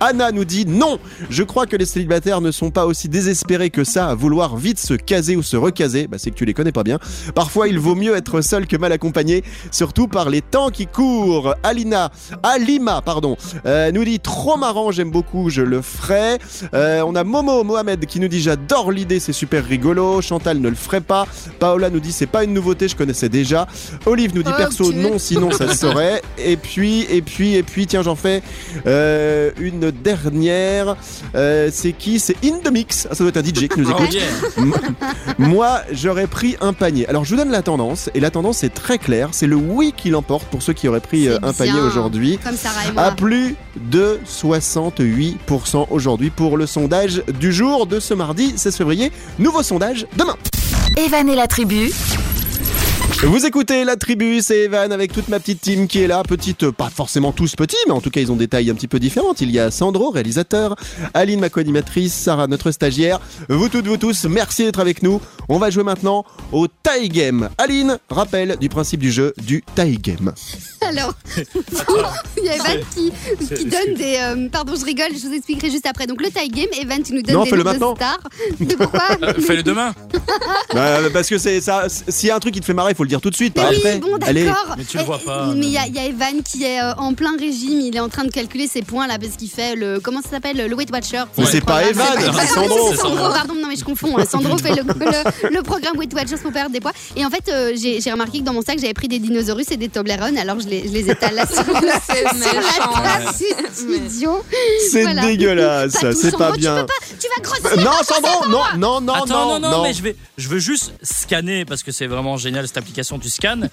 Anna nous dit Non, je crois que les célibataires ne sont pas aussi désespérés que ça à vouloir vite se caser ou se recaser. Bah, c'est que tu les connais pas bien. Parfois, il vaut mieux être seul que mal accompagné, surtout par les temps qui courent. Alina, Alima, pardon, euh, nous dit trop marrant, j'aime beaucoup, je le ferai. Euh, on a Momo Mohamed qui nous dit j'adore l'idée, c'est super rigolo. Chantal ne le ferait pas. Paola nous dit c'est pas une nouveauté, je connaissais déjà. Olive nous dit Oh, perso non, sinon ça se saurait. Et puis, et puis, et puis, tiens, j'en fais euh, une dernière. Euh, c'est qui? C'est In The Mix. Ah, ça doit être un DJ qui nous Oh écoute. yeah. M- Moi, j'aurais pris un panier. Alors, je vous donne la tendance, et la tendance est très claire. C'est le oui qui l'emporte pour ceux qui auraient pris euh, un panier aujourd'hui. Comme Sarah et À plus de 68% aujourd'hui pour le sondage du jour de ce mardi 16 février. Nouveau sondage demain. Evan et la tribu, Vous écoutez la tribu, c'est Evan avec toute ma petite team qui est là. Petite, pas forcément tous petits, mais en tout cas ils ont des tailles un petit peu différentes. Il y a Sandro, réalisateur, Aline, ma co-animatrice, Sarah, notre stagiaire. Vous toutes, vous tous, merci d'être avec nous. On va jouer maintenant au tie game. Aline, rappel du principe du jeu du tie game. Alors, il y a Evan qui, qui donne des. euh, pardon, je rigole, je vous expliquerai juste après. Donc, le tie game, Evan, tu nous donnes Non, des fais-le noms de maintenant. stars. Mais pourquoi Euh, Fais-le demain. Bah, parce que c'est ça. S'il y a un truc qui te fait marrer, il faut le dire tout de suite. Mais pas oui, après. bon, Allez. d'accord. Mais tu le Eh, vois pas, Mais il y, a- il y a Evan qui est euh, en plein régime. Il est en train de calculer ses points là parce qu'il fait le. Comment ça s'appelle Le Weight Watcher. Mais c'est pas. Evan, c'est Sandro. c'est Sandro, pardon, non mais je confonds. hein. Sandro fait le, le- le programme Weight Watchers pour perdre des poids. Et en fait, euh, j'ai j'ai remarqué que dans mon sac, j'avais pris des dinosaures et des Toblerone. Alors je les, je les étale là sur, la- C'est studio. C'est Voilà. dégueulasse, c'est pas bien. Tu peux pas, tu vas grossir. Non, Sandro, non, non, non, Attends, non, non, non, mais je vais, je veux juste scanner parce que c'est vraiment génial cette application. Tu scannes.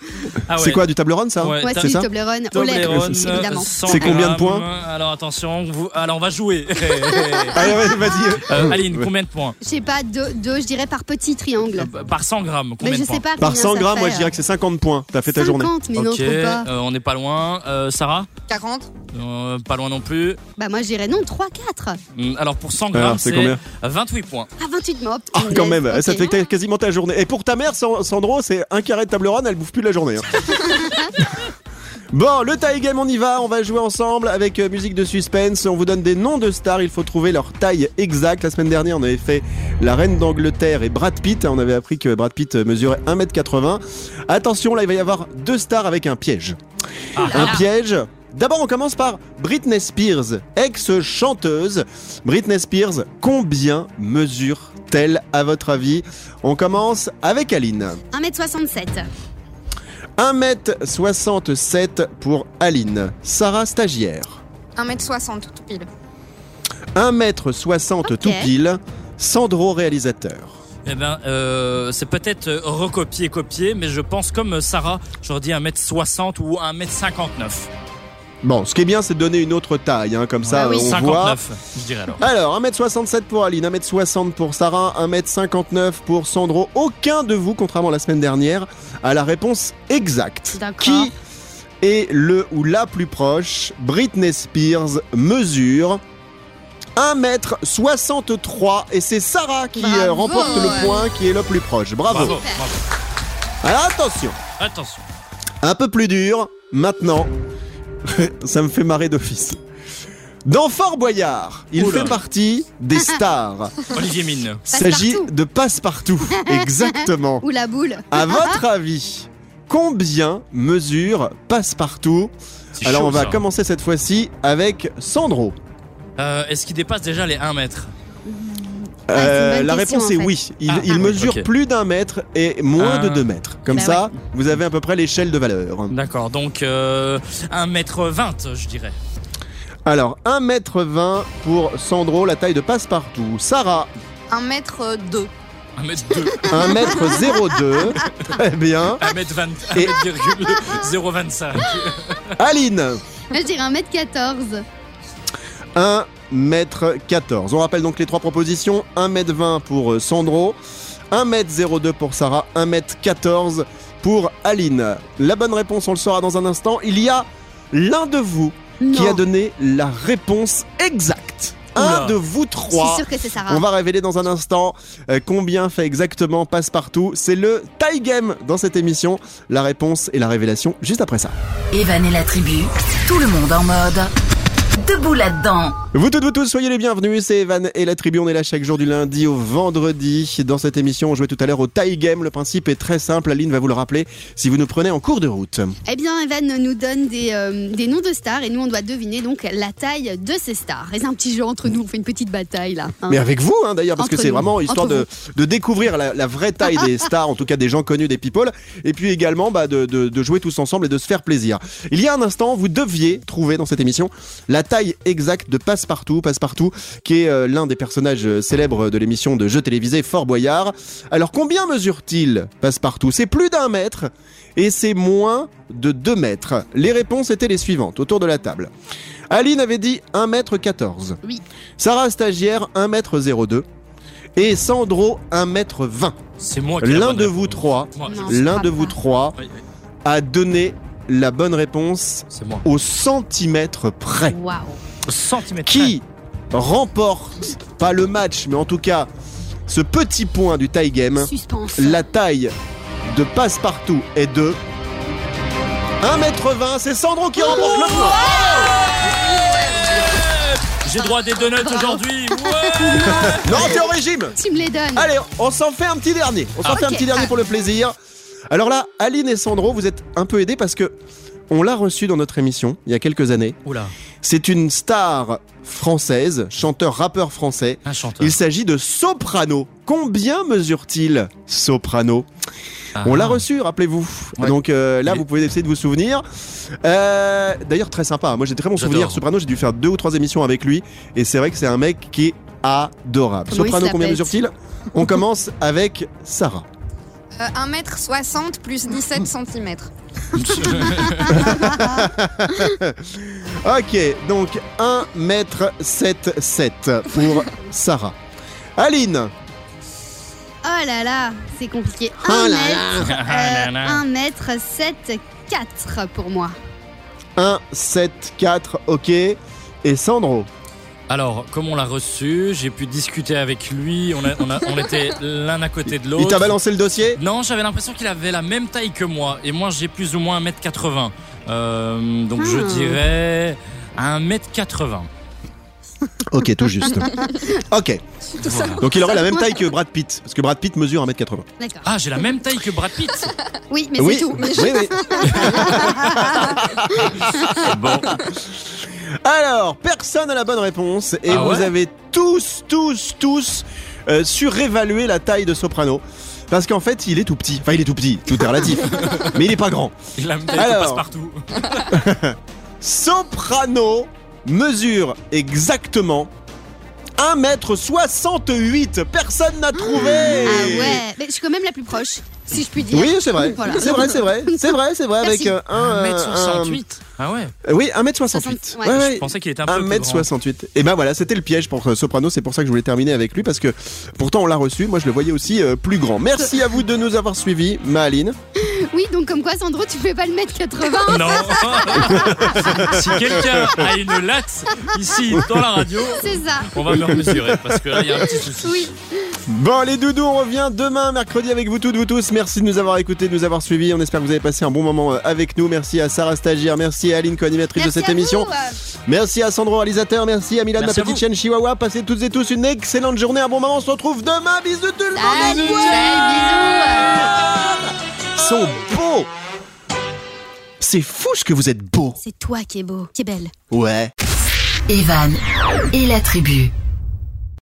Ah ouais. C'est quoi du table run ça Ouais, Ouais, c'est du Toblerone Toblerone, évidemment. 100 C'est combien de points Alors attention, vous... alors on va jouer. Allez, vas-y. Euh, Aline, combien de points Je sais pas, deux, deux, je dirais par petit triangle. Euh, Par 100 grammes, combien Mais je de points sais pas Par combien 100 ça grammes, moi je dirais euh, que c'est 50 points. T'as fait ta journée. 50, mais non, Ok, trop pas. euh, on pas loin. Euh, Sarah 40 Euh, Pas loin non plus. Bah moi je dirais non, 3, 4. Hum, Alors pour 100 Alors, grammes, c'est c'est combien 28 points. Ah, 28 mots. Ah, quand même, ça te fait quasiment ta journée. Et pour ta mère, San- Sandro, c'est un carré de table ronde, elle bouffe plus de la journée. hein. Bon, le tie game, on y va. On va jouer ensemble avec euh, musique de suspense. On vous donne des noms de stars. Il faut trouver leur taille exacte. La semaine dernière, on avait fait la reine d'Angleterre et Brad Pitt. On avait appris que Brad Pitt mesurait 1m80. Attention, là, il va y avoir deux stars avec un piège. Un piège. D'abord, on commence par Britney Spears, ex-chanteuse. Britney Spears, combien mesure-t-elle à votre avis? On commence avec Aline. 1m67. 1m67 pour Aline. Sarah stagiaire. 1m60 tout pile. 1m60 Ok. tout pile. Sandro réalisateur. Eh ben, euh, c'est peut-être euh, recopier-copier, mais je pense comme Sarah, j'aurais dit 1m60 ou 1m59. Bon, ce qui est bien, c'est de donner une autre taille, hein, comme ça Ah oui. on 59, voit. je dirais alors. Alors, 1m67 pour Aline, 1m60 pour Sarah, 1m59 pour Sandro. Aucun de vous, contrairement à la semaine dernière, a la réponse exacte. D'accord. Qui est le ou la plus proche Britney Spears mesure 1m63 et c'est Sarah qui Bravo. euh, remporte le point qui est le plus proche. Bravo. Bravo, bravo. Alors attention, Attention. un peu plus dur maintenant. Ça me fait marrer d'office. Dans Fort Boyard, il Oula. fait partie des stars. Olivier Mine. Il s'agit de Passepartout. Exactement. Ou la boule. À votre avis, combien mesure Passepartout Alors chaud, on va ça. commencer cette fois-ci avec Sandro. Euh, Est-ce qu'il dépasse déjà les 1 mètre Euh, bonne la question, réponse en est fait. oui. Il, Ah, il ah, mesure ok. plus d'un mètre et moins de Ah. deux mètres. Comme Bah ça, vous avez à peu près l'échelle de valeur. D'accord, donc euh, 1 mètre 20, je dirais. Alors, 1 mètre 20 pour Sandro, la taille de Passepartout. Sarah, 1m2. 1 mètre 2. 1 mètre 02. Très bien. 1 mètre 20. Et- 1 025. Aline, je dirais 1m14. 1m14. On rappelle donc les trois propositions 1m20 pour euh, Sandro, 1m02 pour Sarah, 1m14 pour Aline. La bonne réponse, on le saura dans un instant. Il y a l'un de vous qui a donné la réponse exacte. Oula. Un de vous trois. que Sarah. On va révéler dans un instant euh, combien fait exactement Passe-Partout. C'est le tie game dans cette émission. La réponse et la révélation juste après ça. Evan et la tribu, tout le monde en mode debout là-dedans. Vous toutes, vous tous, soyez les bienvenus. C'est Evan et la tribu. On est là chaque jour du lundi au vendredi. Dans cette émission, on jouait tout à l'heure au tie game. Le principe est très simple. Aline va vous le rappeler si vous nous prenez en cours de route. Eh bien, Evan nous donne des, euh, des noms de stars et nous, on doit deviner donc la taille de ces stars. Et c'est un petit jeu entre nous, on fait une petite bataille là. hein. Mais avec vous, hein, d'ailleurs, parce que c'est vraiment histoire de, de découvrir la, la vraie taille des stars, en tout cas des gens connus, des people, et puis également bah, de, de- de jouer tous ensemble et de se faire plaisir. Il y a un instant, vous deviez trouver dans cette émission la taille exacte de Passepartout, Passepartout, qui est euh, l'un des personnages euh, célèbres de l'émission de jeux télévisés Fort Boyard. Alors combien mesure-t-il, Passepartout? C'est plus d'un mètre et c'est moins de 2 mètres. Les réponses étaient les suivantes autour de la table. Aline avait dit 1m14. Oui. Sarah stagiaire 1m02 et Sandro 1m20. C'est moi qui ai la L'un de vous trois, l'un de vous trois Oui, oui, a donné la bonne réponse au centimètre près. Waouh. Qui remporte pas le match, mais en tout cas ce petit point du tie game. Suspense. La taille de passe-partout est de 1m20. C'est Sandro qui remporte le point. J'ai droit à des donuts aujourd'hui. Ouais. Non, t'es au régime. Tu me les donnes. Allez, on s'en fait un petit dernier. On s'en Ah, fait un ok. petit dernier pour le plaisir. Alors là, Aline et Sandro, vous êtes un peu aidés parce que on l'a reçu dans notre émission il y a quelques années. Oula, C'est une star française, chanteur, rappeur français. un chanteur. Il s'agit de Soprano. Combien mesure-t-il, Soprano Ah. On l'a reçu, rappelez-vous. Ouais. Donc euh, là, vous pouvez essayer de vous souvenir. Euh, D'ailleurs, très sympa. Moi, j'ai très bons J'adore. souvenirs. Soprano, j'ai dû faire deux ou trois émissions avec lui. Et c'est vrai que c'est un mec qui est adorable. Soprano, combien mesure-t-il On commence avec Sarah. Euh, 1m60 plus 17 cm. Ok, donc 1m77 pour Sarah. Aline, Oh là là, c'est compliqué. Oh 1 là mètre, Ah là là. 1 mètre 7, 4 pour moi. 1, 7, 4, ok. Et Sandro Alors, comme on l'a reçu, j'ai pu discuter avec lui. On, a- on, a- on était l'un à côté de Il l'autre. t'a balancé le dossier? Non, j'avais l'impression qu'il avait la même taille que moi. Et moi, j'ai plus ou moins 1m80. Euh, donc, je Hmm. dirais 1m80. Ok, tout juste. Ok, donc il aurait la même taille que Brad Pitt, parce que Brad Pitt mesure 1m80. D'accord. Ah, j'ai la même taille que Brad Pitt. Oui, mais oui, c'est tout. oui, oui. Bon, Alors, personne n'a la bonne réponse et Ah vous ouais avez tous, tous, tous euh, surévalué la taille de Soprano. Parce qu'en fait, il est tout petit. Enfin, il est tout petit, tout est relatif. mais il est pas grand. il a Alors. passe-partout. Soprano mesure exactement 1m68. Personne n'a trouvé. Ah ouais, mais je suis quand même la plus proche, si je puis dire. Oui, c'est vrai. Voilà. C'est vrai, c'est vrai. C'est vrai, c'est vrai. Avec Merci. euh, un. 1m68. Ah ouais. un- oui, 1m68. 60, ouais. Ouais, ouais. Je pensais qu'il était un peu plus grand. 1m68. Et ben voilà, c'était le piège pour euh, Soprano. C'est pour ça que je voulais terminer avec lui parce que pourtant on l'a reçu. Moi, je le voyais aussi euh, plus grand. Merci à vous de nous avoir suivis, Maline. Oui, donc comme quoi, Sandro, tu fais pas le mètre 80. Non Si quelqu'un a une latte ici dans la radio, C'est ça. on va me mesurer parce que là, il y a un petit souci. Oui. Bon, les doudous, on revient demain, mercredi, avec vous toutes, vous tous. Merci de nous avoir écoutés, de nous avoir suivis. On espère que vous avez passé un bon moment euh, avec nous. Merci à Sarah Stagiaire, merci à Aline, co-animatrice de cette à émission. vous. Merci à Sandro, réalisateur. Merci à Milan, Merci ma petite chienne Chihuahua. Passez toutes et tous une excellente journée, un bon moment. On se retrouve demain. Bisous tout le monde. Salut, salut, bisous. Ils sont beaux. C'est fou ce que vous êtes beaux. C'est toi qui es beau, qui est belle. Ouais. Evan et la tribu.